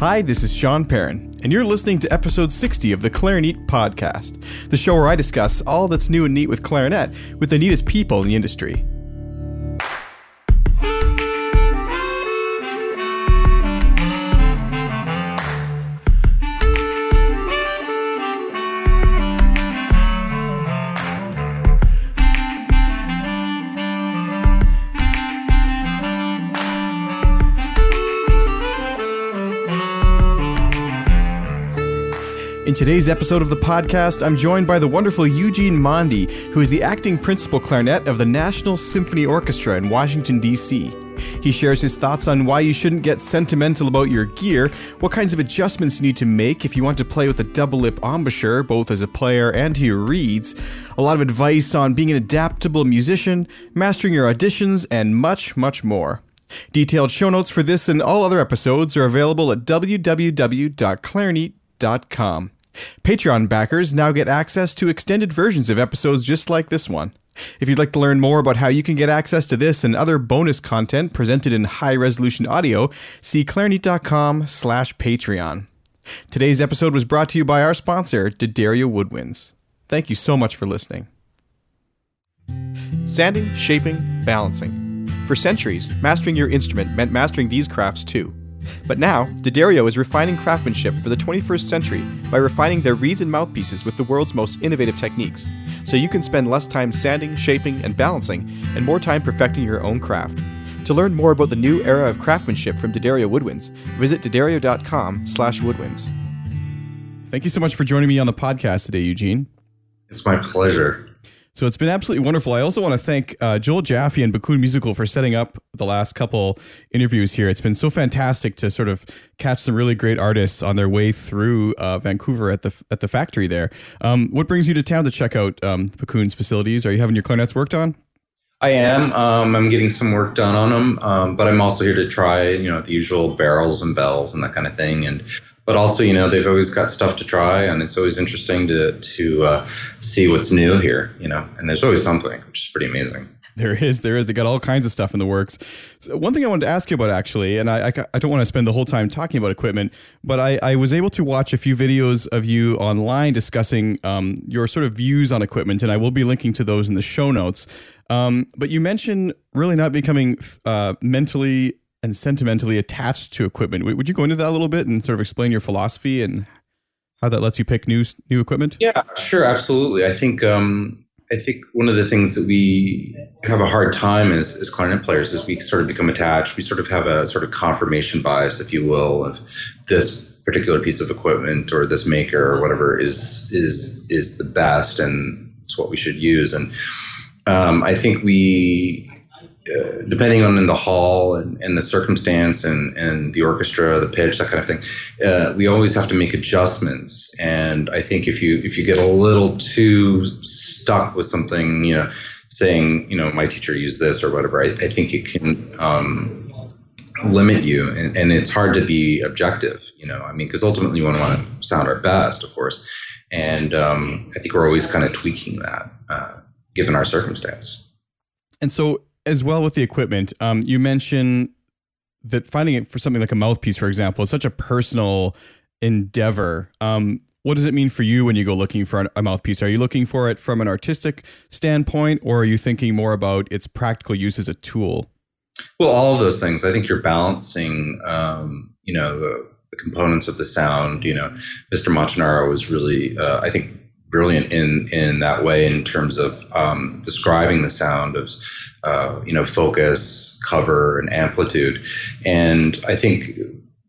Hi, this is Sean Perrin, and you're listening to episode 60 of the Clarinet Podcast, the show where I discuss all that's new and neat with clarinet with the neatest people in the industry. In today's episode of the podcast, I'm joined by the wonderful Eugene Mondy, who is the acting principal clarinet of the National Symphony Orchestra in Washington, D.C. He shares his thoughts on why you shouldn't get sentimental about your gear, what kinds of adjustments you need to make if you want to play with a double lip embouchure, both as a player and to your reeds, a lot of advice on being an adaptable musician, mastering your auditions, and much, much more. Detailed show notes for this and all other episodes are available at www.clarinet.com. Patreon backers now get access to extended versions of episodes just like this one. If you'd like to learn more about how you can get access to this and other bonus content presented in high resolution audio, see clarinet.com slash Patreon. Today's episode was brought to you by our sponsor, D'Addario Woodwinds. Thank you so much for listening. Sanding, shaping, balancing. For centuries, mastering your instrument meant mastering these crafts too. But now, D'Addario is refining craftsmanship for the 21st century by refining their reeds and mouthpieces with the world's most innovative techniques, so you can spend less time sanding, shaping, and balancing, and more time perfecting your own craft. To learn more about the new era of craftsmanship from D'Addario Woodwinds, visit d'addario.com slash woodwinds. Thank you so much for joining me on the podcast today, Eugene. It's my pleasure. So it's been absolutely wonderful. I also want to thank uh, Joel Jaffe and Backun Musical for setting up the last couple interviews here. It's been so fantastic to sort of catch some really great artists on their way through uh, Vancouver at the at the factory there. Um, what brings you to town to check out um, Backun's facilities? Are you having your clarinets worked on? I am. Um, I'm getting some work done on them, um, but I'm also here to try, you know, the usual barrels and bells and that kind of thing. And but also, you know, they've always got stuff to try, and it's always interesting to to uh, see what's new here, you know. And there's always something, which is pretty amazing. There is, there is. They got all kinds of stuff in the works. So one thing I wanted to ask you about, actually, and I, I, I don't want to spend the whole time talking about equipment, but I, I was able to watch a few videos of you online discussing um, your sort of views on equipment, and I will be linking to those in the show notes. Um, but you mentioned really not becoming uh, mentally and sentimentally attached to equipment. Would you go into that a little bit and sort of explain your philosophy and how that lets you pick new new equipment? Yeah, sure, absolutely. I think um, I think one of the things that we have a hard time as, as clarinet players is we sort of become attached. We sort of have a sort of confirmation bias, if you will, of this particular piece of equipment or this maker or whatever is is is the best and it's what we should use. And um, I think we uh, depending on in the hall and, and the circumstance and, and the orchestra, the pitch, that kind of thing, uh, we always have to make adjustments. And I think if you if you get a little too stuck with something, you know, saying, you know, my teacher used this or whatever, I, I think it can um, limit you, and, and it's hard to be objective. You know, I mean, because ultimately we want to sound our best, of course, and um, I think we're always kind of tweaking that uh, given our circumstance. And so as well with the equipment, um, you mentioned that finding it for something like a mouthpiece, for example, is such a personal endeavor. Um, what does it mean for you when you go looking for a mouthpiece? Are you looking for it from an artistic standpoint, or are you thinking more about its practical use as a tool? Well, all of those things. I think you're balancing, um, you know, the, the, components of the sound. You know, Mr. Montanaro was really, uh, I think, brilliant in in that way in terms of um, describing the sound of uh, you know focus, cover, and amplitude. And I think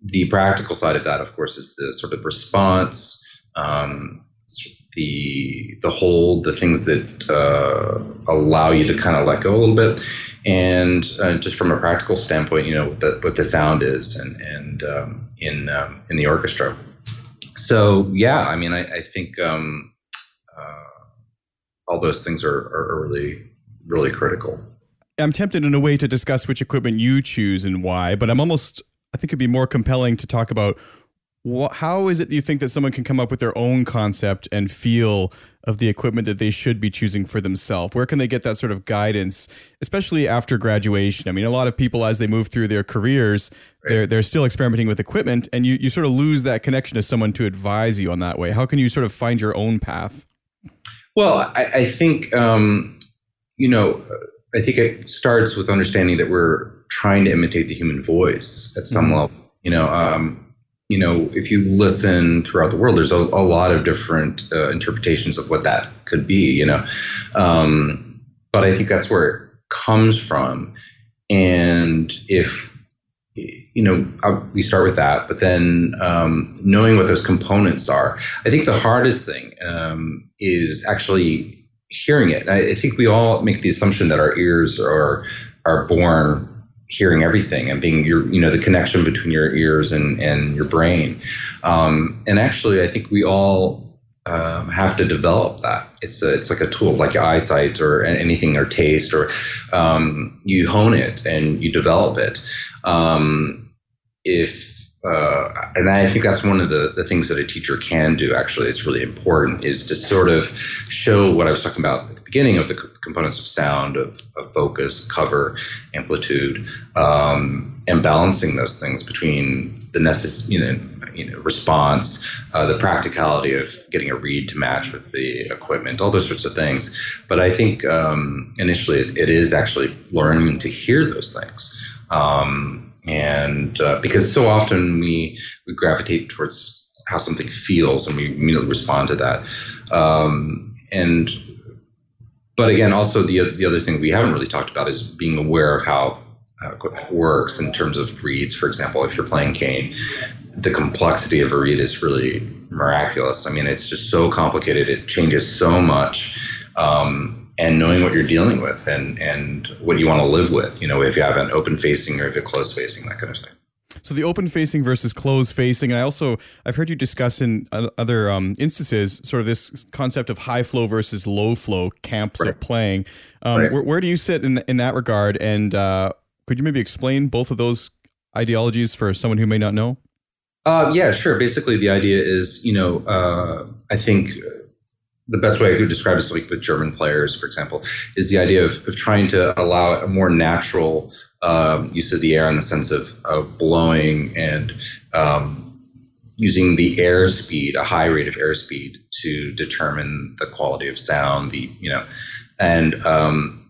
the practical side of that, of course, is the sort of response. Um, the the hold, the things that uh, allow you to kind of let go a little bit, and uh, just from a practical standpoint, you know what the, what the sound is, and and um, in um, in the orchestra. So yeah, I mean, I, I think um, Uh, all those things are, are really, really critical. I'm tempted in a way to discuss which equipment you choose and why, but I'm almost, I think it'd be more compelling to talk about how is it you think that someone can come up with their own concept and feel of the equipment that they should be choosing for themselves? Where can they get that sort of guidance, especially after graduation? I mean, a lot of people as they move through their careers, right. they're they're still experimenting with equipment, and you you sort of lose that connection to someone to advise you on that way. How can you sort of find your own path? Well, I, I think um, you know, I think it starts with understanding that we're trying to imitate the human voice at some mm-hmm. level. You know, um, you know, if you listen throughout the world, there's a, a lot of different uh, interpretations of what that could be, you know. Um, but I think that's where it comes from. And if, you know, I, we start with that, but then um, knowing what those components are. I think the hardest thing um, is actually hearing it. I, I think we all make the assumption that our ears are are born hearing everything and being your you know the connection between your ears and and your brain um, and actually i think we all um, have to develop that it's a, it's like a tool like eyesight or anything or taste or um, you hone it and you develop it um, if uh, and I think that's one of the, the things that a teacher can do. Actually, it's really important is to sort of show what I was talking about at the beginning of the components of sound, of, of focus, cover, amplitude, um, and balancing those things between the necess- you know, you know, response, uh, the practicality of getting a reed to match with the equipment, all those sorts of things. But I think um, initially it, it is actually learning to hear those things. Um, and uh, because so often we we gravitate towards how something feels and we immediately respond to that um, and but again also the the other thing we haven't really talked about is being aware of how uh, equipment works in terms of reeds for example if you're playing cane the complexity of a reed is really miraculous i mean it's just so complicated it changes so much um, and knowing what you're dealing with and and what you want to live with. You know, if you have an open facing or if you're close facing, that kind of thing. So the open facing versus closed facing, and I also I've heard you discuss in other um, instances sort of this concept of high flow versus low flow camps right. of playing. Um, right. where, where, do you sit in in that regard? And uh, could you maybe explain both of those ideologies for someone who may not know? Uh, yeah, sure. Basically, the idea is, you know, uh, I think the best way I could describe it, like with German players, for example, is the idea of, of trying to allow a more natural um, use of the air in the sense of, of blowing and um, using the airspeed, a high rate of airspeed, to determine the quality of sound. The you know, and um,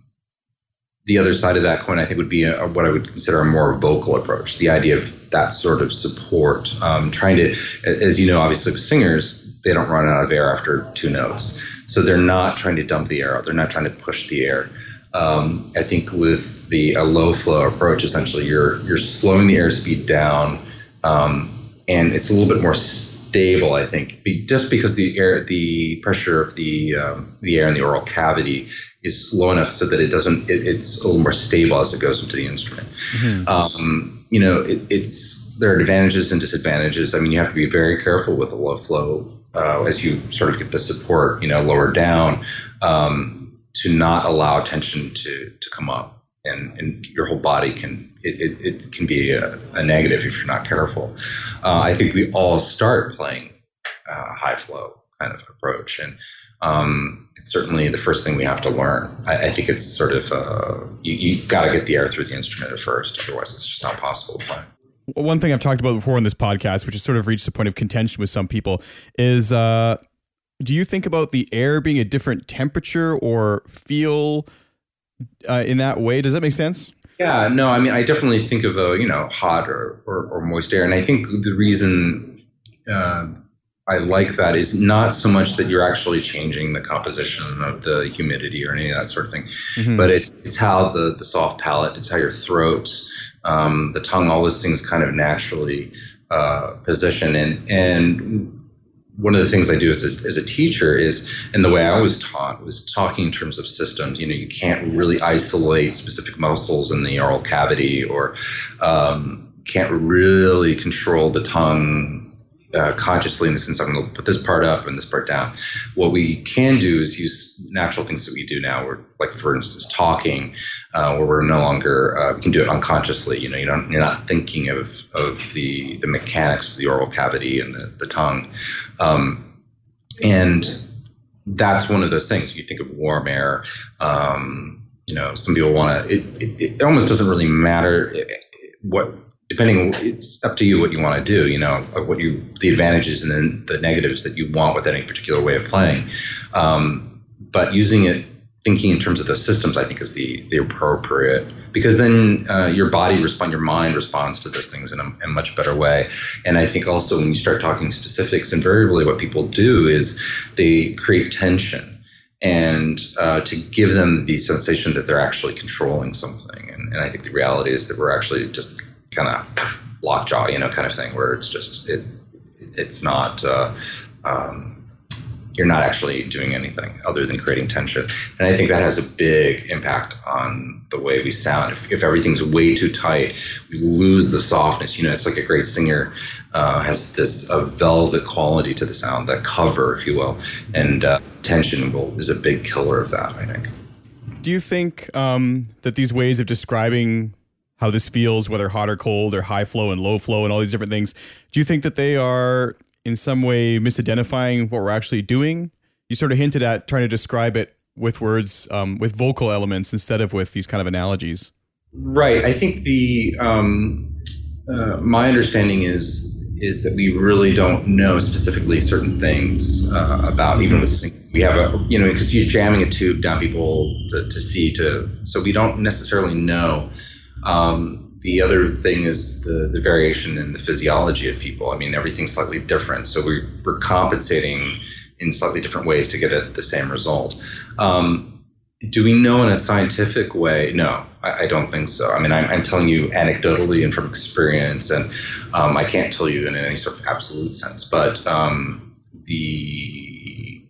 the other side of that coin, I think, would be a, what I would consider a more vocal approach. The idea of that sort of support, um, trying to, as you know, obviously with singers, they don't run out of air after two notes. So they're not trying to dump the air out. They're not trying to push the air. Um, I think with the a low flow approach, essentially you're you're slowing the airspeed down, um, and it's a little bit more stable. I think just because the air the pressure of the um, the air in the oral cavity is low enough so that it doesn't it, it's a little more stable as it goes into the instrument. Mm-hmm. Um, you know, it, it's there are advantages and disadvantages. I mean, you have to be very careful with the low flow uh, as you sort of get the support, you know, lower down, um, to not allow tension to to come up, and and your whole body can it, it, it can be a, a, negative if you're not careful. Uh, I think we all start playing uh, high flow kind of approach, and um, it's certainly the first thing we have to learn. I, I think it's sort of uh, you, you got to get the air through the instrument at first, otherwise it's just not possible to play one thing I've talked about before on this podcast, which has sort of reached a point of contention with some people, is uh, do you think about the air being a different temperature or feel uh, in that way? Does that make sense? Yeah, no, I mean, I definitely think of a you know hot or, or, or moist air, and I think the reason uh, I like that is not so much that you're actually changing the composition of the humidity or any of that sort of thing, mm-hmm. but it's it's how the the soft palate, it's how your throat um, the tongue, all those things kind of naturally uh, position. And and one of the things I do as a, as a teacher is, and the way I was taught was talking in terms of systems. You know, you can't really isolate specific muscles in the oral cavity, or um, can't really control the tongue uh, consciously in the sense I'm going to put this part up and this part down. What we can do is use natural things that we do now. We're like, for instance, talking, uh, where we're no longer uh, we can do it unconsciously. You know, you don't, you're not thinking of of the the mechanics of the oral cavity and the the tongue, um, and that's one of those things. You think of warm air. Um, you know, some people want to. It, it, it almost doesn't really matter what depending it's up to you what you want to do you know what you the advantages and then the negatives that you want with any particular way of playing. Um, but using it thinking in terms of the systems i think is the the appropriate because then uh, your body respond your mind responds to those things in a, in a, much better way. And i think also when you start talking specifics invariably what people do is they create tension and uh, to give them the sensation that they're actually controlling something. And, and i think the reality is that we're actually just kind of lockjaw, you know, kind of thing, where it's just it it's not uh, um, you're not actually doing anything other than creating tension, and I think that has a big impact on the way we sound. If, if everything's way too tight, we lose the softness. You know, it's like a great singer uh, has this a velvet quality to the sound, that cover, if you will, and uh, tension will, is a big killer of that. I think. Do you think um, that these ways of describing how this feels, whether hot or cold, or high flow and low flow, and all these different things. Do you think that they are in some way misidentifying what we're actually doing? You sort of hinted at trying to describe it with words, um, with vocal elements instead of with these kind of analogies. Right. I think the um, uh, my understanding is is that we really don't know specifically certain things uh, about even with we have a you know because you're jamming a tube down people to, to see to so we don't necessarily know um, the other thing is the, the variation in the physiology of people. I mean, everything's slightly different. So we, we're compensating in slightly different ways to get the same result. Um, do we know in a scientific way? No, I, I don't think so. I mean, I'm, I'm, telling you anecdotally and from experience, and um, I can't tell you in any sort of absolute sense. But um, the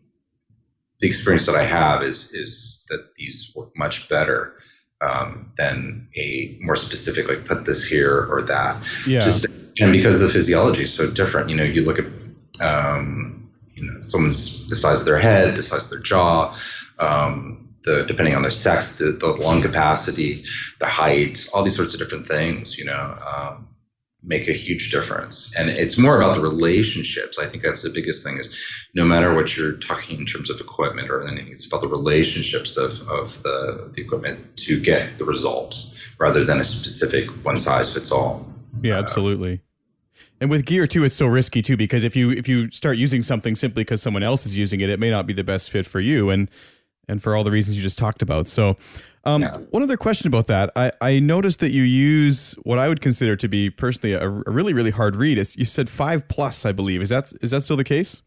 the experience that I have is is that these work much better um, than a more specific like put this here or that. Yeah. Just, and because the physiology is so different, you know, you look at um, you know someone's the size of their head, the size of their jaw, um, the depending on their sex, the, the lung capacity, the height, all these sorts of different things. You know, um, make a huge difference. And it's more about the relationships. I think that's the biggest thing is no matter what you're talking in terms of equipment or anything, it's about the relationships of, of the, the equipment to get the result rather than a specific one size fits all. Yeah, absolutely. Uh, and with gear too, it's so risky too because if you if you start using something simply because someone else is using it, it may not be the best fit for you, and and for all the reasons you just talked about. So, um, yeah. One other question about that. I, I noticed that you use what I would consider to be personally a, a really, really hard reed. It's, you said five plus, I believe. Is that is that still the case?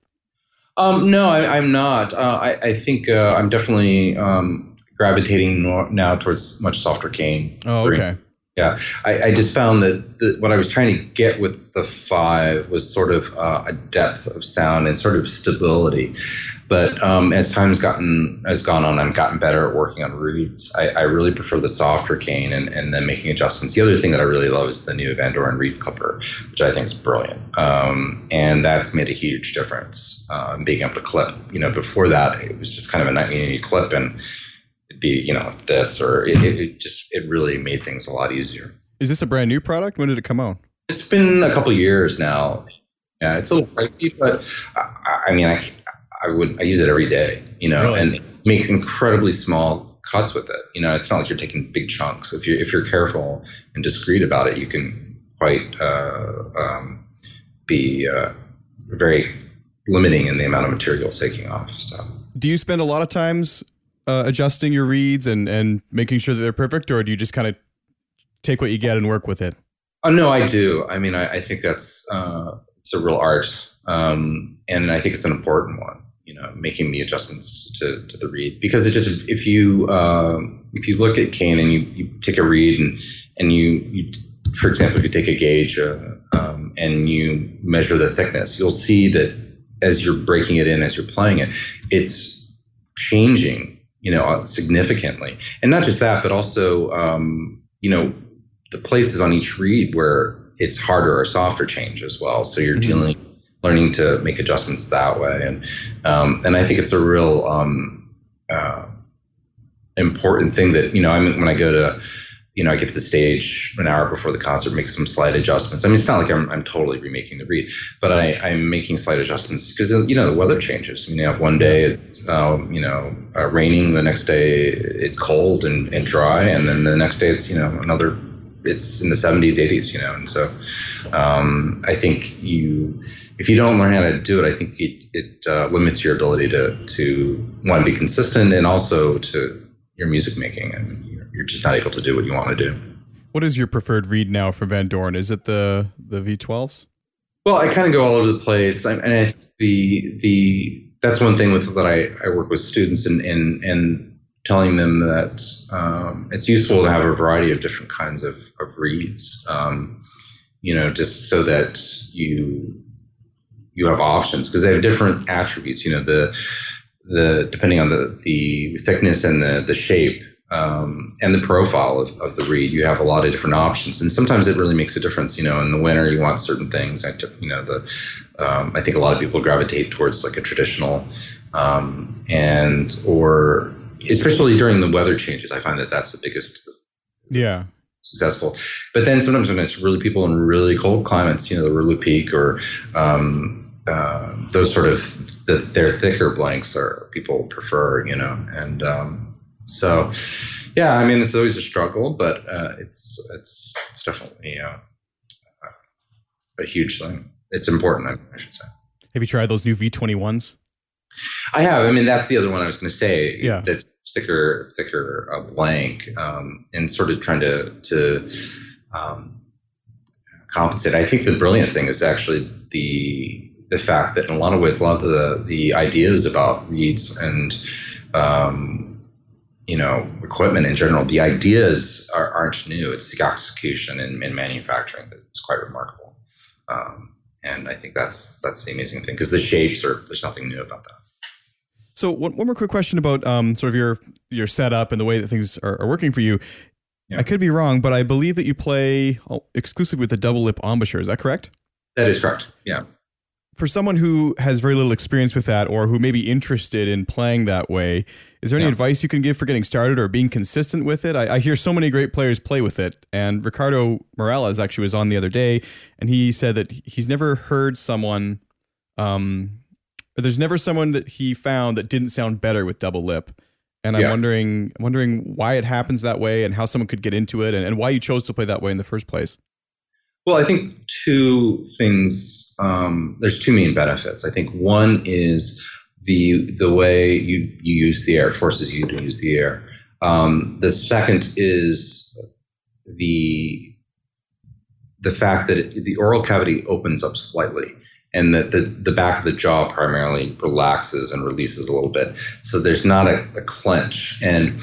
Um, no, I, am not. Uh, I, I, think uh, I'm definitely um, gravitating now towards much softer cane. Oh, okay. Yeah, I, I, just found that the, what I was trying to get with the five was sort of uh, a depth of sound and sort of stability. But um, as time's gotten has gone on, I've gotten better at working on reeds. I, I, really prefer the softer cane and, and then making adjustments. The other thing that I really love is the new Vandoren reed clipper, which I think is brilliant. Um, and that's made a huge difference. Uh, being able to clip, you know, before that it was just kind of a 1980 clip and be you know this or it, it just it really made things a lot easier. Is this a brand new product? When did it come out? It's been a couple years now. Yeah, it's a little pricey, but I, I mean, I, I would I use it every day, you know, really? and makes incredibly small cuts with it. You know, it's not like you're taking big chunks. If you if you're careful and discreet about it, you can quite uh, um, be uh, very limiting in the amount of material taking off. So, do you spend a lot of times uh, adjusting your reeds and and making sure that they're perfect, or do you just kind of take what you get and work with it? Oh no, I do. I mean, I, I think that's uh, it's a real art, um, and I think it's an important one. You know, making the adjustments to, to the reed because it just if you uh, if you look at cane and you, you take a reed and and you, you for example if you take a gauge uh, um, and you measure the thickness, you'll see that as you're breaking it in as you're playing it, it's changing you know, significantly. And not just that, but also, um, you know, the places on each reed where it's harder or softer change as well. So you're mm-hmm. dealing learning to make adjustments that way. And um, and I think it's a real um, uh, important thing that you know. I mean, when I go to you know, I get to the stage an hour before the concert, make some slight adjustments. I mean, it's not like I'm, I'm totally remaking the reed, but I, I'm making slight adjustments because, you know, the weather changes. I mean, you have one day it's, um, you know, uh, raining, the next day it's cold and, and dry, and then the next day it's, you know, another, it's in the 70s, 80s, you know, and so um, I think you, if you don't learn how to do it, I think it, it uh, limits your ability to, want to, one, be consistent and also to your music making and you're just not able to do what you want to do. What is your preferred reed now from Vandoren? Is it the the V12s? Well, I kind of go all over the place, I, and I, the the that's one thing with that I, I work with students and and and telling them that um, it's useful to have a variety of different kinds of of reeds. Um, you know, just so that you you have options because they have different attributes. You know, the the depending on the the thickness and the the shape um, and the profile of, of the reed, you have a lot of different options, and sometimes it really makes a difference. You know, in the winter, you want certain things. I, you know, the um, I think a lot of people gravitate towards like a traditional, um, and or especially during the weather changes, I find that that's the biggest. Yeah. Successful, but then sometimes when it's really people in really cold climates, you know, the Rue Lepic or um, uh, those sort of the, their thicker blanks are people prefer, you know, and um, so, yeah, I mean, it's always a struggle, but uh, it's it's it's definitely uh, a huge thing. It's important, I should say. Have you tried those new V21s? I have. I mean, that's the other one I was going to say. Yeah. That's thicker, thicker uh, blank, um, and sort of trying to to um, compensate. I think the brilliant thing is actually the the fact that in a lot of ways, a lot of the the ideas about reeds and um, you know equipment in general the ideas are, aren't new. It's the execution and, and manufacturing that's quite remarkable. Um, and i think that's that's the amazing thing because the shapes are there's nothing new about that. So one, one more quick question about um, sort of your your setup and the way that things are, are working for you. Yeah. i could be wrong but i believe that you play exclusively with the double lip embouchure. Is that correct? That is correct. Yeah for someone who has very little experience with that or who may be interested in playing that way, is there any yeah. advice you can give for getting started or being consistent with it? I, I, hear so many great players play with it. And Ricardo Morales actually was on the other day and he said that he's never heard someone, um, there's never someone that he found that didn't sound better with double lip. And I'm wondering, wondering why it happens that way and how someone could get into it and, and why you chose to play that way in the first place. Well, I think two things. Um, there's two main benefits. I think one is the the way you you use the air forces you to use the air. Um, the second is the the fact that it, the oral cavity opens up slightly and that the, the back of the jaw primarily relaxes and releases a little bit. So there's not a, a clench. And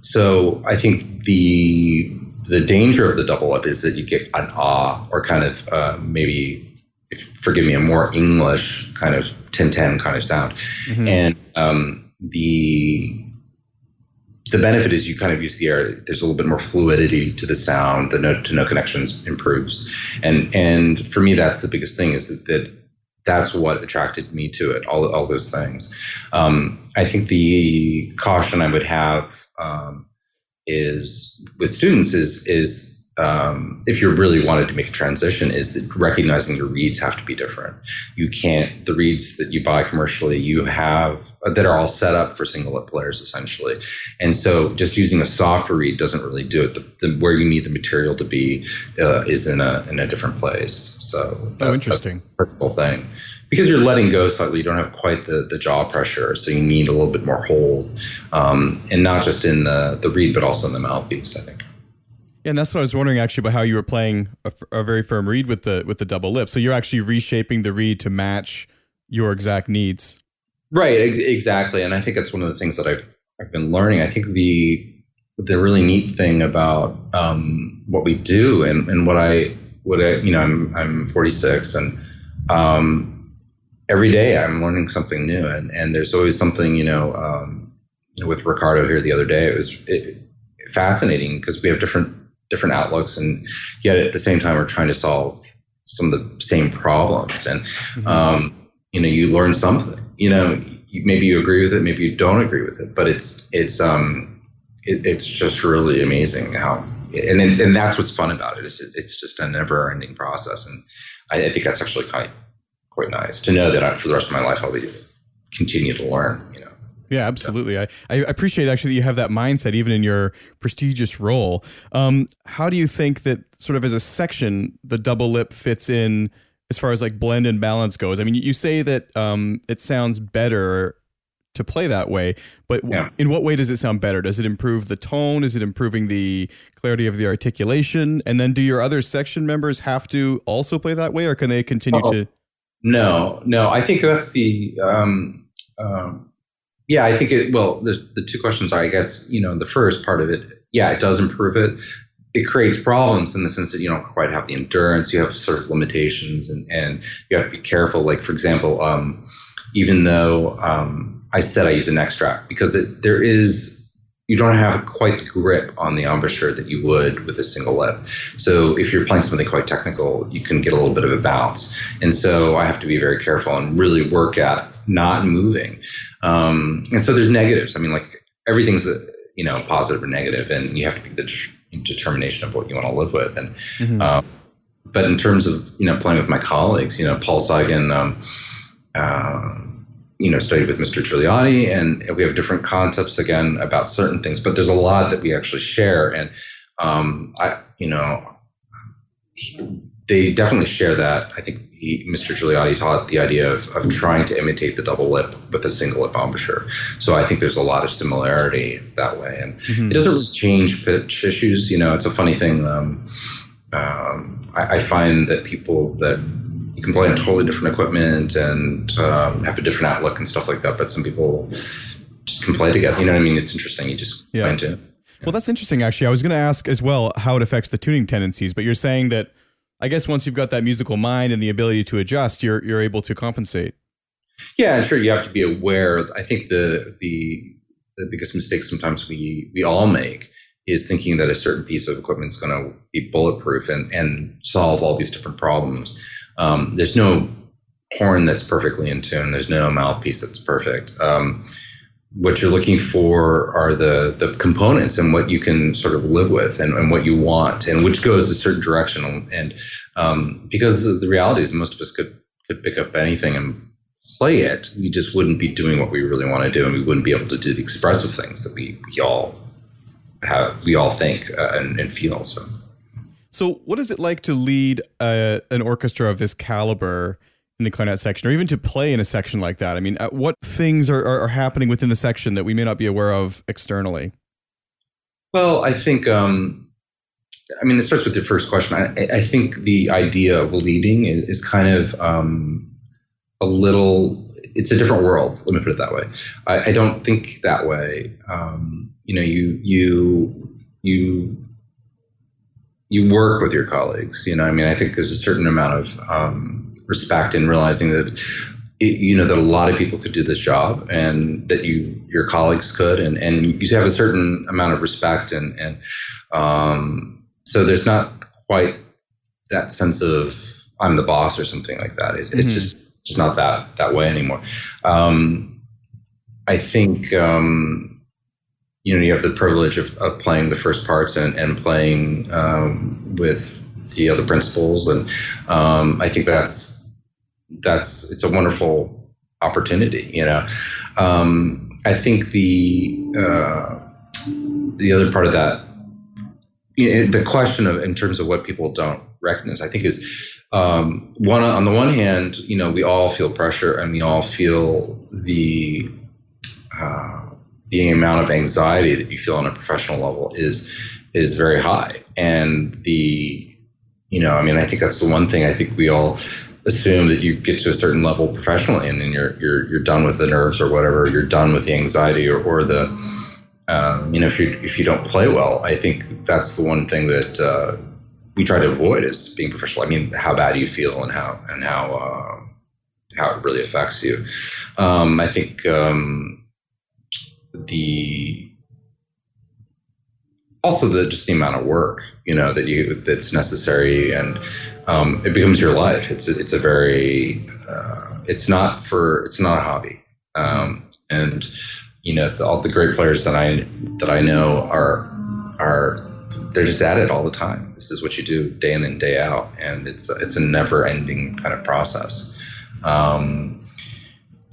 so I think the the danger of the double up is that you get an ah or kind of uh, maybe if, forgive me a more english kind of 1010 kind of sound. Mm-hmm. and um, the the benefit is you kind of use the air there's a little bit more fluidity to the sound the note to no connections improves. And and for me that's the biggest thing is that, that that's what attracted me to it all, all those things. Um, i think the caution i would have um, is with students is is um, if you really wanted to make a transition, is that recognizing your reeds have to be different. You can't the reeds that you buy commercially, you have uh, that are all set up for single lip players essentially, and so just using a softer reed doesn't really do it. The, the where you need the material to be uh, is in a in a different place. So oh, interesting. Critical thing because you're letting go slightly, you don't have quite the, the jaw pressure, so you need a little bit more hold, um, and not just in the the reed, but also in the mouthpiece. I think. Yeah, and that's what I was wondering actually about how you were playing a, a very firm reed with the with the double lip. So you're actually reshaping the reed to match your exact needs. Right, exactly, and I think that's one of the things that I've I've been learning. I think the the really neat thing about um, what we do and, and what I what I you know I'm I'm 46 and um, every day I'm learning something new, and and there's always something you know. Um, with Ricardo here the other day, it was it, fascinating because we have different different outlooks, and yet at the same time we're trying to solve some of the same problems, and mm-hmm. um, you know, you learn something. You know, maybe you agree with it, maybe you don't agree with it, but it's it's um it, it's just really amazing how and and that's what's fun about it is it, it's just a never ending process, and I, I, think that's actually quite quite nice to know that I, for the rest of my life I'll be continue to learn. You know. Yeah, absolutely. Yeah. I, I appreciate actually that you have that mindset even in your prestigious role. Um, how do you think that sort of as a section the double lip fits in as far as like blend and balance goes? I mean, you say that um, it sounds better to play that way. But yeah. in what way does it sound better? Does it improve the tone? Is it improving the clarity of the articulation? And then do your other section members have to also play that way, or can they continue oh, to? No, no. I think that's the. Um, um, yeah, I think it. Well, the the two questions are, I guess, you know, the first part of it. Yeah, it does improve it. It creates problems in the sense that you don't quite have the endurance. You have sort of limitations, and and you have to be careful. Like for example, um, even though um, I said I use an extract because it, there is you don't have quite the grip on the embouchure that you would with a single lip. So if you're playing something quite technical, you can get a little bit of a bounce. And so I have to be very careful and really work at not moving. Um, and so there's negatives. I mean, like everything's you know positive or negative, and you have to be the determination of what you want to live with. And mm-hmm. um, but in terms of you know playing with my colleagues, you know Paul Cigan. Um, uh, you know studied with Mr. Gigliotti, and we have different concepts again about certain things. But there's a lot that we actually share, and um, I, you know, he, they definitely share that. I think he, Mr. Gigliotti taught the idea of, of trying to imitate the double lip with a single lip embouchure. So I think there's a lot of similarity that way, and mm-hmm. it doesn't really change pitch issues. You know, it's a funny thing. Um, um, I, I find that people that you can play on totally different equipment and um, have a different outlook and stuff like that. But some people just can play together. You know what I mean? It's interesting. You just yeah. find it. Well, that's interesting. Actually, I was going to ask as well how it affects the tuning tendencies, but you're saying that I guess once you've got that musical mind and the ability to adjust, you're you're able to compensate. Yeah, and sure, you have to be aware. I think the the the biggest mistake sometimes we we all make is thinking that a certain piece of equipment is going to be bulletproof and and solve all these different problems. Um, there's no horn that's perfectly in tune. There's no mouthpiece that's perfect. Um, what you're looking for are the the components and what you can sort of live with and, and what you want and which goes a certain direction and um, because the reality is most of us could could pick up anything and play it we just wouldn't be doing what we really want to do and we wouldn't be able to do the expressive things that we, we all have we all think uh, and, and feel so so, what is it like to lead uh, an orchestra of this caliber in the clarinet section, or even to play in a section like that? I mean, uh, what things are, are, are happening within the section that we may not be aware of externally? Well, I think, um, I mean, it starts with your first question. I, I think the idea of leading is, is kind of um, a little, it's a different world. Let me put it that way. I, I don't think that way. Um, you know, you, you, you you work with your colleagues. You know, I mean, I think there's a certain amount of um, respect in realizing that it, you know that a lot of people could do this job, and that you your colleagues could, and and you have a certain amount of respect, and and um, so there's not quite that sense of I'm the boss or something like that. It, mm-hmm. It's just it's not that that way anymore. Um, I think. Um, you know you have the privilege of, of playing the first parts and, and playing um, with the other principals. And um, I think that's that's it's a wonderful opportunity you know. Um, I think the uh, the other part of that you know, the question of in terms of what people don't recognize I think is um, one on the one hand you know we all feel pressure and we all feel the uh, the amount of anxiety that you feel on a professional level is is very high. And the you know i mean i think that's the one thing i think we all assume that you get to a certain level professionally and then you're you're you're done with the nerves or whatever you're done with the anxiety or, or the um, you know if you if you don't play well i think that's the one thing that uh, we try to avoid is being professional. I mean how bad you feel and how and how uh, how it really affects you. Um, i think um, the also the just the amount of work you know that you that's necessary and um, it becomes your life. It's a, it's a very uh, it's not for it's not a hobby. Um, and you know the, all the great players that I that I know are are they're just at it all the time. This is what you do day in and day out, and it's it's a never ending kind of process. Um,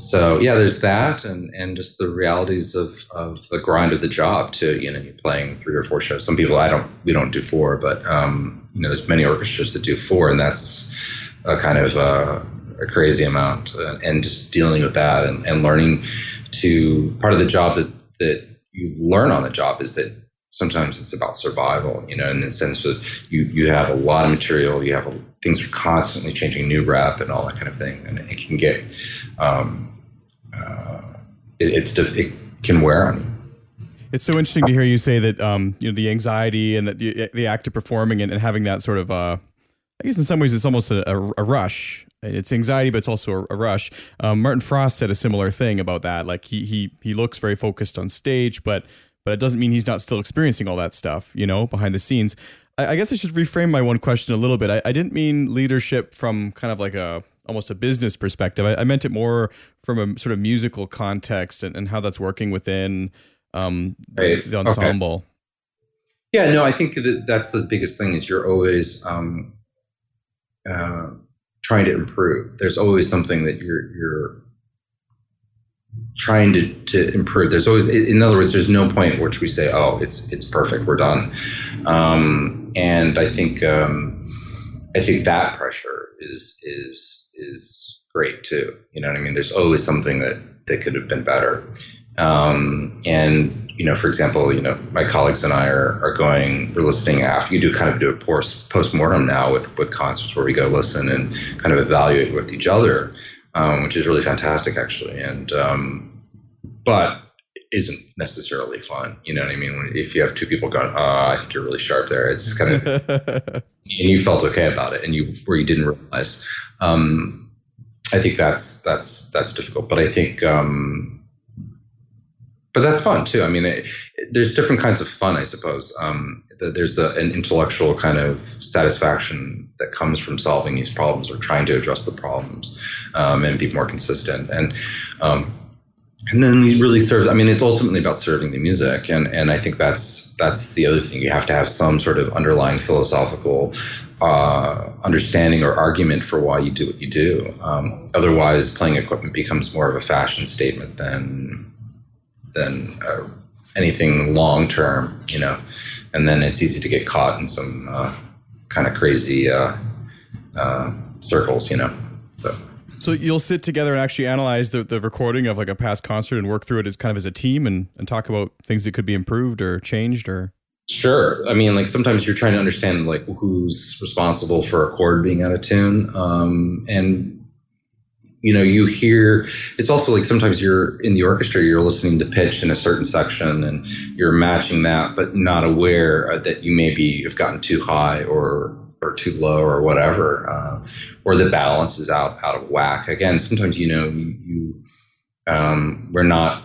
so yeah, there's that, and and just the realities of of the grind of the job too. You know, you're playing three or four shows. Some people I don't we don't do four, but um, you know, there's many orchestras that do four, and that's a kind of uh, a crazy amount. And just dealing with that and, and learning to part of the job that that you learn on the job is that sometimes it's about survival. You know, in the sense of you you have a lot of material, you have a, things are constantly changing, new rep and all that kind of thing, and it can get um, uh, it, it's it can wear on you. It's so interesting to hear you say that um, you know the anxiety and that the, the act of performing and, and having that sort of uh, I guess in some ways it's almost a, a, a rush. It's anxiety, but it's also a, a rush. Um, Martin Frost said a similar thing about that. Like he he he looks very focused on stage, but but it doesn't mean he's not still experiencing all that stuff, you know, behind the scenes. I, I guess I should reframe my one question a little bit. I, I, didn't mean leadership from kind of like a almost a business perspective. I, I meant it more from a sort of musical context and, and how that's working within um, right. the, ensemble. Okay. Yeah, no, I think that that's the biggest thing is you're always um, uh, trying to improve. There's always something that you're you're trying to, to improve. There's always, in other words, there's no point at which we say, "Oh, it's it's perfect, we're done." Um, and I think um, I think that pressure is is is great too. You know what I mean? There's always something that that could have been better. Um, and you know, for example, you know, my colleagues and I are, are going, we're listening after you do kind of do a post mortem now with with concerts where we go listen and kind of evaluate with each other um, which is really fantastic actually. And um, but isn't necessarily fun. You know what I mean? if you have two people going, "Oh, I think you're really sharp there," it's kind of and you felt okay about it, and you where you didn't realize. Um, I think that's that's that's difficult, but I think um, but that's fun too. I mean, it, it, there's different kinds of fun, I suppose. Um, there's a, an intellectual kind of satisfaction that comes from solving these problems or trying to address the problems um, and be more consistent. And um, and then we really serve. I mean, it's ultimately about serving the music, and and I think that's that's the other thing. You have to have some sort of underlying philosophical uh, understanding or argument for why you do what you do. Um, otherwise, playing equipment becomes more of a fashion statement than than uh, anything long term, you know. And then it's easy to get caught in some uh, kind of crazy uh, uh, circles, you know. So. You'll sit together and actually analyze the, the recording of like a past concert and work through it as kind of as a team and, and talk about things that could be improved or changed or Sure. I mean, like sometimes you're trying to understand like who's responsible for a chord being out of tune, um, and you know you hear it's also like sometimes you're in the orchestra you're listening to pitch in a certain section and you're matching that but not aware that you maybe have gotten too high or or too low or whatever uh, or the balance is out out of whack again sometimes you know you, you um, we're not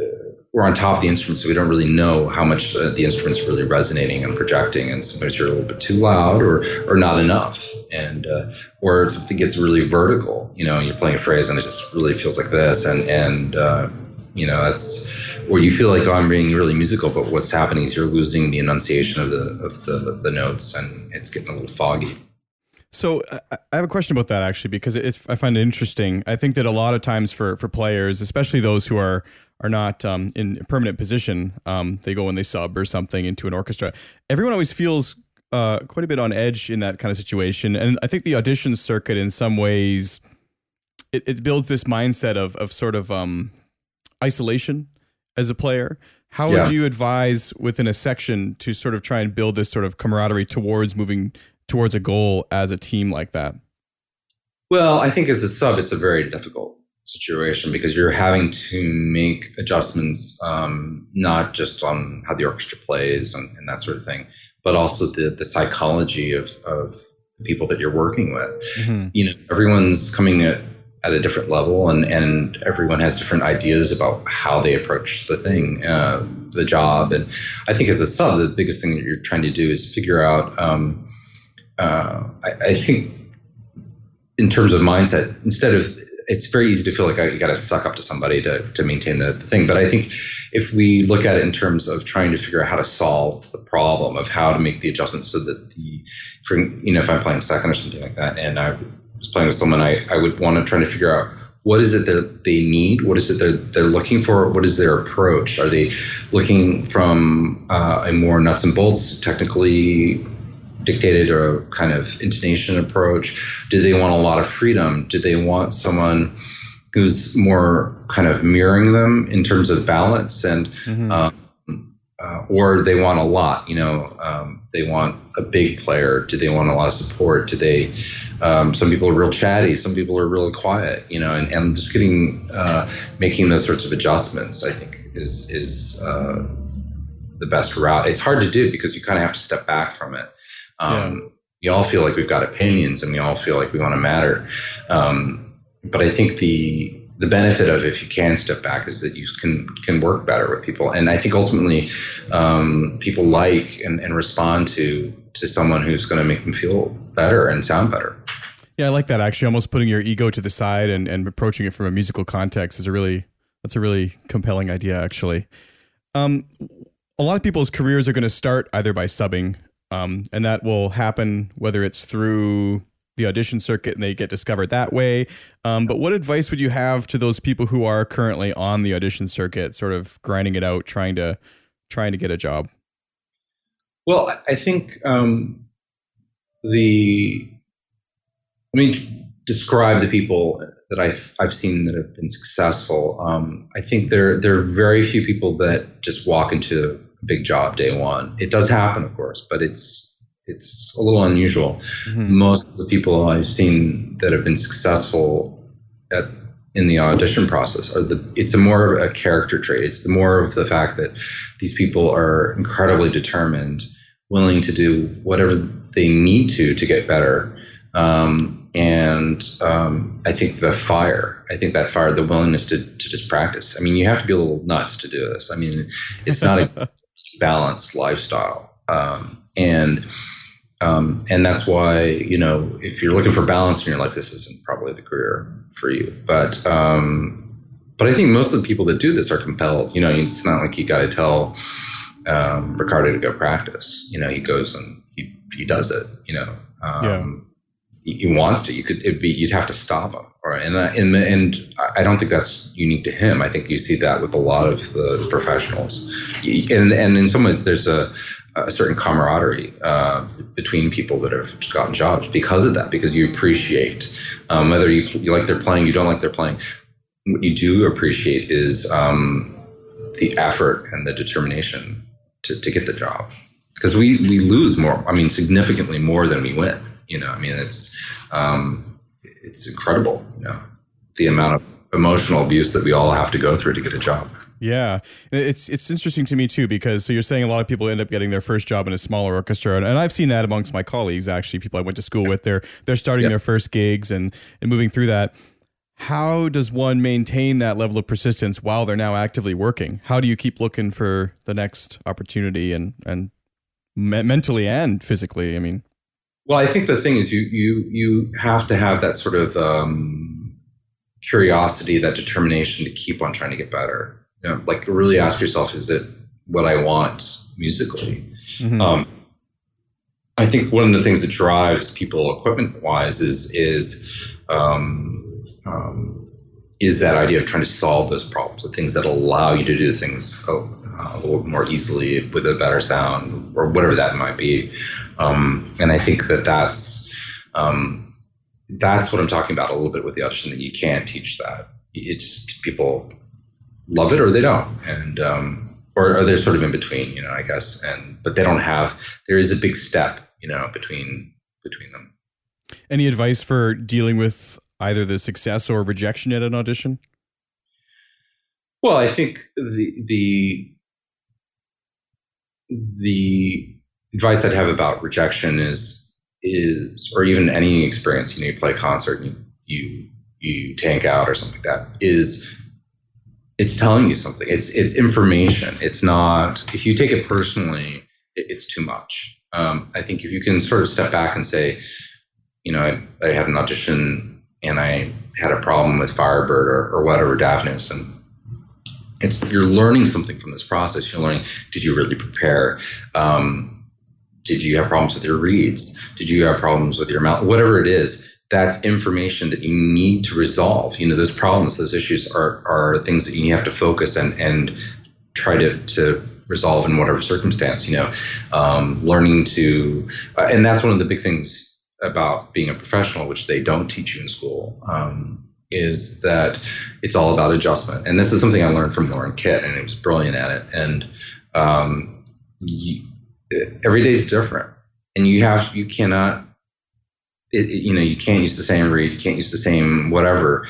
uh, we're on top of the instrument, so we don't really know how much uh, the instrument's really resonating and projecting. And sometimes you're a little bit too loud or or not enough, and uh, or something gets really vertical. You know, you're playing a phrase and it just really feels like this, and and uh, you know that's or you feel like oh, I'm being really musical, but what's happening is you're losing the enunciation of the of the the notes, and it's getting a little foggy. So I have a question about that actually because it's I find it interesting. I think that a lot of times for for players, especially those who are are not um, in permanent position. Um, they go and they sub or something into an orchestra. Everyone always feels uh, quite a bit on edge in that kind of situation, and I think the audition circuit, in some ways, it, it builds this mindset of of sort of um, isolation as a player. How yeah. would you advise within a section to sort of try and build this sort of camaraderie towards moving towards a goal as a team like that? Well, I think as a sub, it's a very difficult situation because you're having to make adjustments um, not just on how the orchestra plays and, and, that sort of thing, but also the the psychology of of the people that you're working with. Mm-hmm. You know, everyone's coming at at a different level, and and everyone has different ideas about how they approach the thing, uh, the job. And I think as a sub, the biggest thing that you're trying to do is figure out. Um, uh, I, I, think in terms of mindset, instead of it's very easy to feel like I, got to suck up to somebody to, to maintain the, the, thing. But I think if we look at it in terms of trying to figure out how to solve the problem of how to make the adjustments so that the, for, you know, if I'm playing second or something like that, and I was playing with someone, I, I would want to try to figure out what is it that they need? What is it that they're looking for? What is their approach? Are they looking from uh, a more nuts and bolts, technically dictated or kind of intonation approach? Do they want a lot of freedom? Do they want someone who's more kind of mirroring them in terms of balance and mm-hmm. um, uh, or they want a lot you know um, they want a big player. Do they want a lot of support? Do they um, some people are real chatty. Some people are really quiet you know and, and just getting uh, making those sorts of adjustments i think is is uh, the best route. It's hard to do because you kind of have to step back from it. Um, yeah. We all feel like we've got opinions, and we all feel like we want to matter. Um, but I think the the benefit of if you can step back is that you can can work better with people, and I think ultimately um, people like and, and respond to to someone who's going to make them feel better and sound better. Yeah, I like that. Actually, almost putting your ego to the side and, and approaching it from a musical context is a really that's a really compelling idea. Actually, um, a lot of people's careers are going to start either by subbing um, and that will happen whether it's through the audition circuit and they get discovered that way. Um, but what advice would you have to those people who are currently on the audition circuit, sort of grinding it out, trying to trying to get a job? Well, I think um, the I mean describe the people that I've I've seen that have been successful. Um, I think there there are very few people that just walk into a big job day one. It does happen, of course, but it's it's a little unusual. Mm-hmm. Most of the people I've seen that have been successful at in the audition process are the it's a more of a character trait. It's the more of the fact that these people are incredibly determined, willing to do whatever they need to to get better. Um, and um, I think the fire, I think that fire, the willingness to, to just practice. I mean, you have to be a little nuts to do this. I mean, it's not a balanced lifestyle. Um, and um, and that's why you know if you're looking for balance in your life, this isn't probably the career for you. But um, but I think most of the people that do this are compelled. You know, it's not like you got to tell um, Ricardo to go practice. You know, he goes and he he does it. You know, um, yeah he wants to. You could it'd be you'd have to stop him. Or and and and I don't think that's unique to him. I think you see that with a lot of the professionals. And and in some ways, there's a a certain camaraderie uh, between people that have gotten jobs because of that. Because you appreciate um, whether you you like their playing, you don't like their playing. What you do appreciate is um, the effort and the determination to, to get the job because we we lose more. I mean, significantly more than we win. You know, I mean, it's um, it's incredible. You know, the amount of emotional abuse that we all have to go through to get a job. Yeah, it's it's interesting to me too because so you're saying a lot of people end up getting their first job in a smaller orchestra, and, and I've seen that amongst my colleagues. Actually, people I went to school with, they're they're starting yep. their first gigs and and moving through that. How does one maintain that level of persistence while they're now actively working? How do you keep looking for the next opportunity and and me- mentally and physically? I mean, well, I think the thing is you you you have to have that sort of um, curiosity, that determination to keep on trying to get better. You know, like really ask yourself, is it what I want musically? Mm-hmm. Um, I think one of the things that drives people equipment wise is is um, um, is that idea of trying to solve those problems, the things that allow you to do things a, a little more easily with a better sound or whatever that might be. Um, and I think that that's um, that's what I'm talking about a little bit with the audition. That you can't teach that. It's people love it or they don't, and um, or, or they're sort of in between, you know. I guess, and but they don't have. There is a big step, you know, between between them. Any advice for dealing with either the success or rejection at an audition? Well, I think the the the advice I'd have about rejection is is or even any experience, you know, you play a concert and you you, you tank out or something like that, is it's telling you something. It's it's information. It's not if you take it personally, it, it's too much. Um, I think if you can sort of step back and say, you know, I, I had an audition and I had a problem with Firebird or, or whatever Daphnis, and it's you're learning something from this process. You're learning, did you really prepare? Um, did you have problems with your reeds? Did you have problems with your mouth? Whatever it is, that's information that you need to resolve. You know, those problems, those issues are are things that you have to focus and and try to to resolve in whatever circumstance. You know, um, learning to, uh, and that's one of the big things about being a professional, which they don't teach you in school. Um, is that it's all about adjustment, and this is something I learned from Loren Kitt, and he was brilliant at it. And um, you, every day is different, and you have you cannot, it, it, you know, you can't use the same reed, you can't use the same whatever,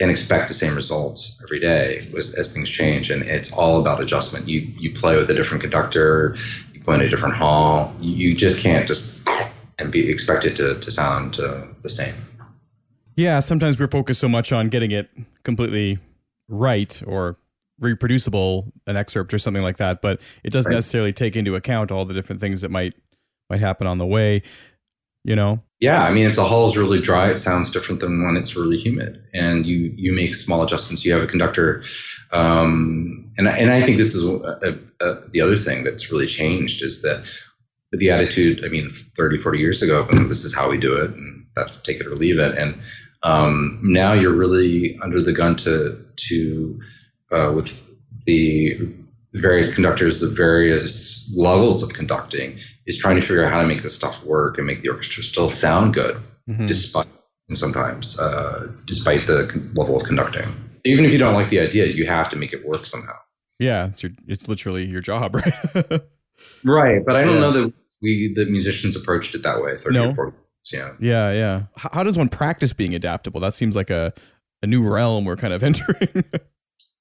and expect the same results every day as, as things change. And it's all about adjustment. You you play with a different conductor, you play in a different hall. You just can't just and be expected to to sound uh, the same. Yeah, sometimes we're focused so much on getting it completely right or reproducible an excerpt or something like that, but it doesn't right. necessarily take into account all the different things that might might happen on the way. You know? Yeah, I mean, if the hall is really dry, it sounds different than when it's really humid, and you you make small adjustments. You have a conductor, um, and and I think this is a, a, a, the other thing that's really changed is that the attitude. I mean, 30, 40 years ago, this is how we do it, and that's take it or leave it. And um, now you're really under the gun to to uh, with the various conductors, the various levels of conducting, is trying to figure out how to make this stuff work and make the orchestra still sound good, mm-hmm. despite and sometimes uh, despite the level of conducting. Even if you don't like the idea, you have to make it work somehow. Yeah, it's your, it's literally your job, right? right, but I don't yeah. know that we the musicians approached it that way. 30 no. or 40 yeah. Yeah, yeah. How, how does one practice being adaptable? That seems like a a new realm we're kind of entering.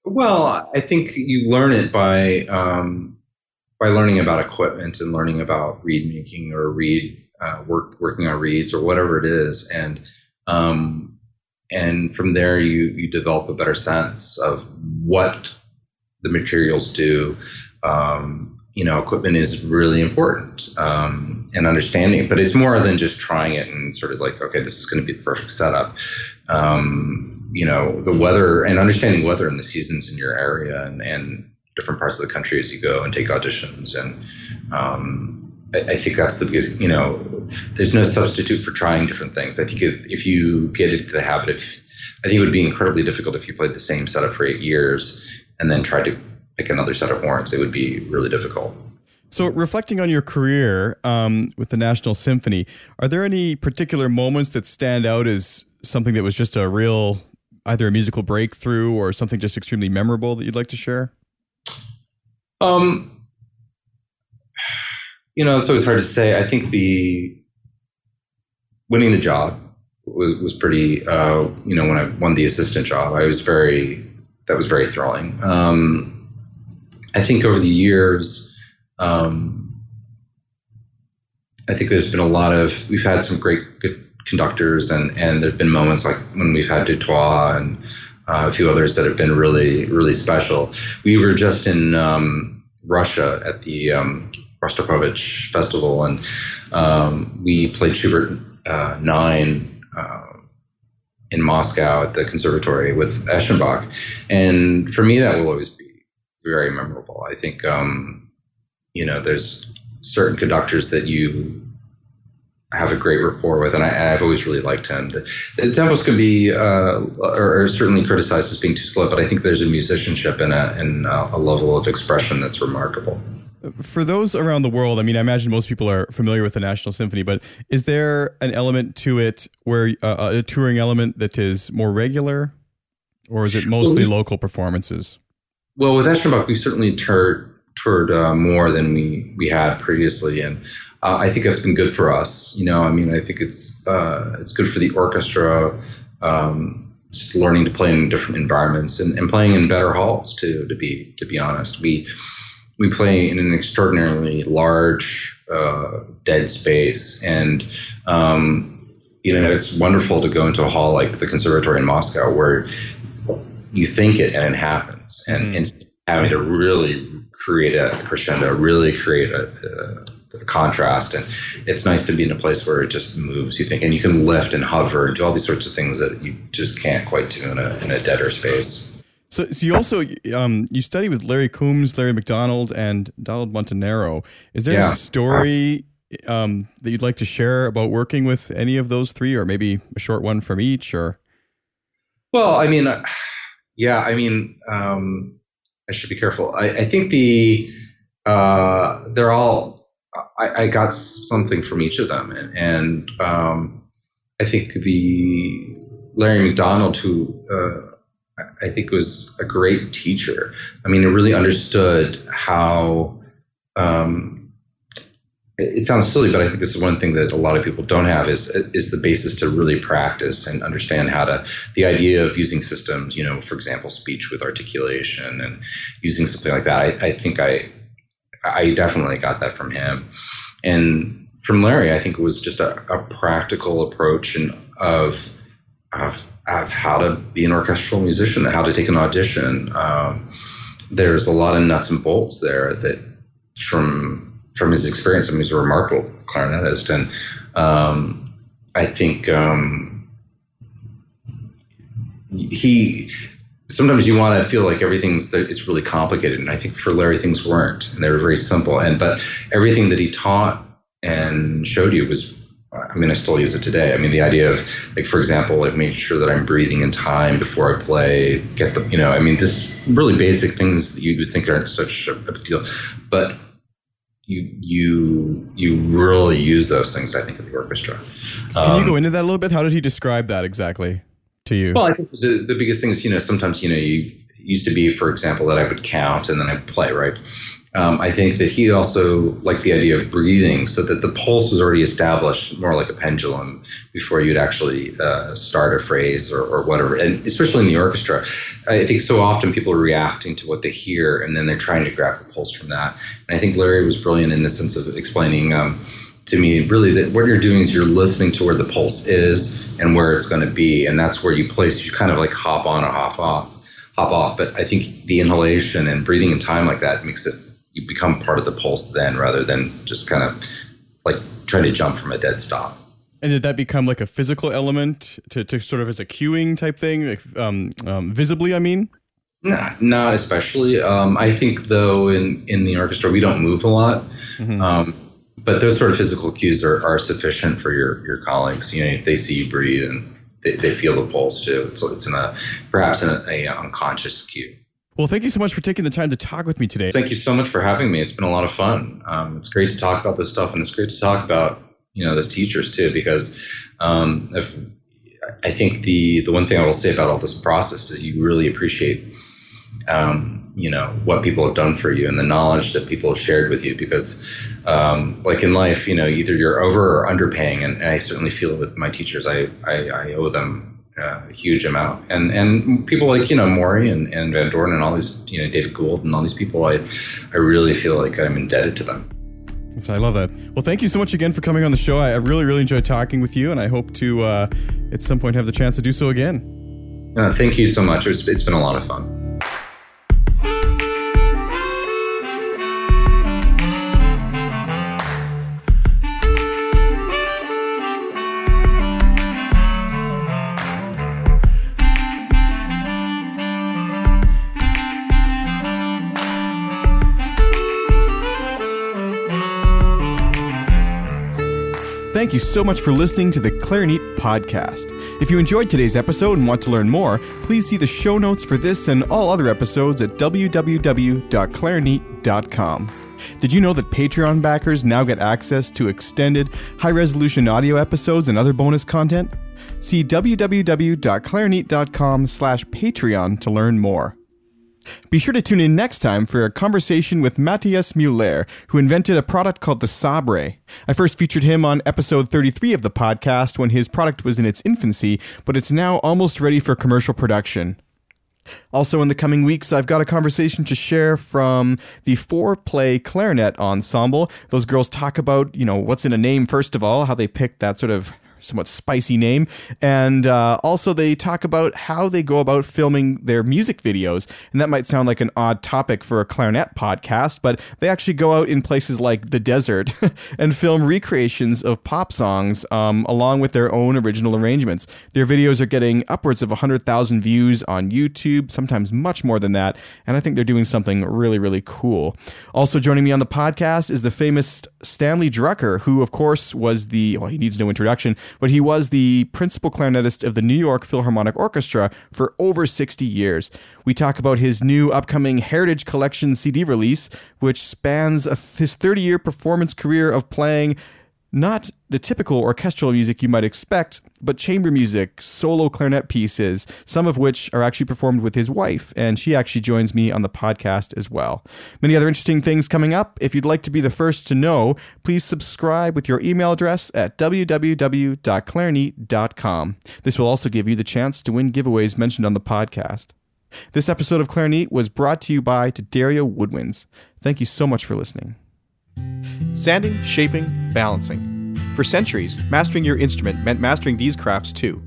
Well, I think you learn it by um, by learning about equipment and learning about reed making or reed uh, work working on reeds or whatever it is, and um, and from there you you develop a better sense of what the materials do. Um, you know, equipment is really important um, and understanding but it's more than just trying it and sort of like, okay, this is going to be the perfect setup. Um, you know the weather and understanding weather and the seasons in your area and, and different parts of the country as you go and take auditions and um, I, I, think that's the biggest you know there's no substitute for trying different things. I think if, if you get into the habit of i think it would be incredibly difficult if you played the same setup for eight years and then tried to pick another set of horns. It would be really difficult. So, reflecting on your career um, with the National Symphony, are there any particular moments that stand out as something that was just a real either a musical breakthrough or something just extremely memorable that you'd like to share? Um, you know, it's always hard to say. I think the winning the job was was pretty. Uh, you know, when I won the assistant job, I was very that was very thrilling. Um, I think over the years. Um, I think there's been a lot of we've had some great good conductors, and and there've been moments like when we've had Dutoit and uh, a few others that have been really really special. We were just in um, Russia at the um, Rostropovich Festival, and um, we played Schubert uh, nine. Uh, in Moscow at the conservatory with Eschenbach. And for me, that will always be very memorable. I think, um, you know, there's certain conductors that you have a great rapport with, and I, have always really liked him. The, the tempos can be, uh, or, or, certainly criticized as being too slow, but I think there's a musicianship and a, and a level of expression that's remarkable. For those around the world, I mean, I imagine most people are familiar with the National Symphony, but is there an element to it where uh, a touring element that is more regular, or is it mostly well, local performances? Well, with Eschenbach, we certainly toured, toured uh, more than we we had previously, and uh, I think that's been good for us. You know, I mean, I think it's uh, it's good for the orchestra, um, just learning to play in different environments and, and playing in better halls too. To be to be honest, we we play in an extraordinarily large uh, dead space, and um, you know, it's wonderful to go into a hall like the Conservatory in Moscow where you think it and it happens, and mm. having to really create a crescendo, really create a, a contrast. And it's nice to be in a place where it just moves. You think, and you can lift and hover and do all these sorts of things that you just can't quite do in a in a deader space. So, so you also um, you study with Larry Combs, Larry McDonald, and Donald Montanaro. Is there yeah. a story um, that you'd like to share about working with any of those three, or maybe a short one from each? Or well, I mean, yeah, I mean, um, I should be careful. I, I think the uh, they're all. I, I, got something from each of them, and, and um, I think the Larry McDonald, who uh, I think was a great teacher. I mean, it really understood how um, it sounds silly, but I think this is one thing that a lot of people don't have is is the basis to really practice and understand how to the idea of using systems. You know, for example, speech with articulation and using something like that. I, I think I I definitely got that from him, and from Larry, I think it was just a, a practical approach and of, of of how to be an orchestral musician, how to take an audition. Um, there's a lot of nuts and bolts there that from from his experience, I mean, he's a remarkable clarinetist, and um, I think um, he. Sometimes you want to feel like everything's it's really complicated, and I think for Larry things weren't, and they were very simple. And but everything that he taught and showed you was I mean, I still use it today. I mean, the idea of, like, for example, like making sure that I'm breathing in time before I play, get the, you know, I mean, this really basic things that you would think aren't such a big deal. But you you you really use those things. I think in the orchestra. Can um, you go into that a little bit? How did he describe that exactly to you? Well, I think the the biggest thing is you know sometimes you know you used to be for example that I would count and then I would play right. Um, I think that he also liked the idea of breathing so that the pulse was already established, more like a pendulum, before you'd actually uh, start a phrase or, or, whatever. And especially in the orchestra, I think so often people are reacting to what they hear and then they're trying to grab the pulse from that. And I think Larry was brilliant in the sense of explaining um, to me really that what you're doing is you're listening to where the pulse is and where it's going to be. And that's where you place, you kind of like hop on or hop off. Hop off, but I think the inhalation and breathing in time like that makes it you become part of the pulse then rather than just kind of like trying to jump from a dead stop. And did that become like a physical element to, to sort of as a cueing type thing, like um, um, visibly? I mean, nah, not especially. Um, I think though in in the orchestra we don't move a lot, mm-hmm. Um, but those sort of physical cues are, are sufficient for your your colleagues. You know, if they see you breathe and they, they feel the pulse too. So it's in a perhaps in a, a unconscious cue. Well, thank you so much for taking the time to talk with me today. Thank you so much for having me. It's been a lot of fun. Um, it's great to talk about this stuff, and it's great to talk about you know, those teachers too, because um, if, I think the the one thing I will say about all this process is you really appreciate. Um, you know what people have done for you and the knowledge that people have shared with you because um, like in life you know either you're over or underpaying and, and i certainly feel with my teachers i, I, I owe them uh, a huge amount. And and people like you know Morey and, and Van Doren and all these you know David Gould and all these people, I I really feel like I'm indebted to them. So I love that. Well, thank you so much again for coming on the show. I, really really enjoyed talking with you, and I hope to uh, at some point have the chance to do so again. Uh, thank you so much. It's, it's been a lot of fun. Thank you so much for listening to the Clarinet podcast. If you enjoyed today's episode and want to learn more, please see the show notes for this and all other episodes at www.clarinet.com. Did you know that Patreon backers now get access to extended, high resolution audio episodes and other bonus content? See www.clarinet.com slash Patreon to learn more. Be sure to tune in next time for a conversation with Matthias Muller, who invented a product called the Sabre. I first featured him on episode 33 of the podcast when his product was in its infancy, but it's now almost ready for commercial production. Also, in the coming weeks, I've got a conversation to share from the four play clarinet ensemble. Those girls talk about, you know, what's in a name, first of all, how they picked that sort of somewhat spicy name. And uh, also, they talk about how they go about filming their music videos. And that might sound like an odd topic for a clarinet podcast, but they actually go out in places like the desert and film recreations of pop songs um, along with their own original arrangements. Their videos are getting upwards of 100,000 views on YouTube, sometimes much more than that. And I think they're doing something really, really cool. Also, joining me on the podcast is the famous Stanley Drucker, who, of course, was the, well, he needs no introduction, but he was the principal clarinetist of the New York Philharmonic Orchestra for over 60 years. We talk about his new upcoming Heritage Collection CD release, which spans a, his 30 year performance career of playing not the typical orchestral music you might expect, but chamber music, solo clarinet pieces, some of which are actually performed with his wife, and she actually joins me on the podcast as well. Many other interesting things coming up. If you'd like to be the first to know, please subscribe with your email address at www.clarinet.com. This will also give you the chance to win giveaways mentioned on the podcast. This episode of Clarinet was brought to you by D'Addario Woodwinds. Thank you so much for listening. Sanding, shaping, balancing. For centuries, mastering your instrument meant mastering these crafts too.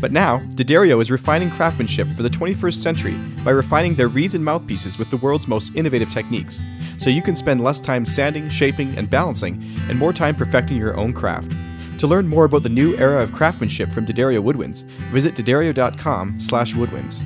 But now, D'Addario is refining craftsmanship for the 21st century by refining their reeds and mouthpieces with the world's most innovative techniques, so you can spend less time sanding, shaping, and balancing, and more time perfecting your own craft. To learn more about the new era of craftsmanship from D'Addario Woodwinds, visit d'addario.com slash woodwinds.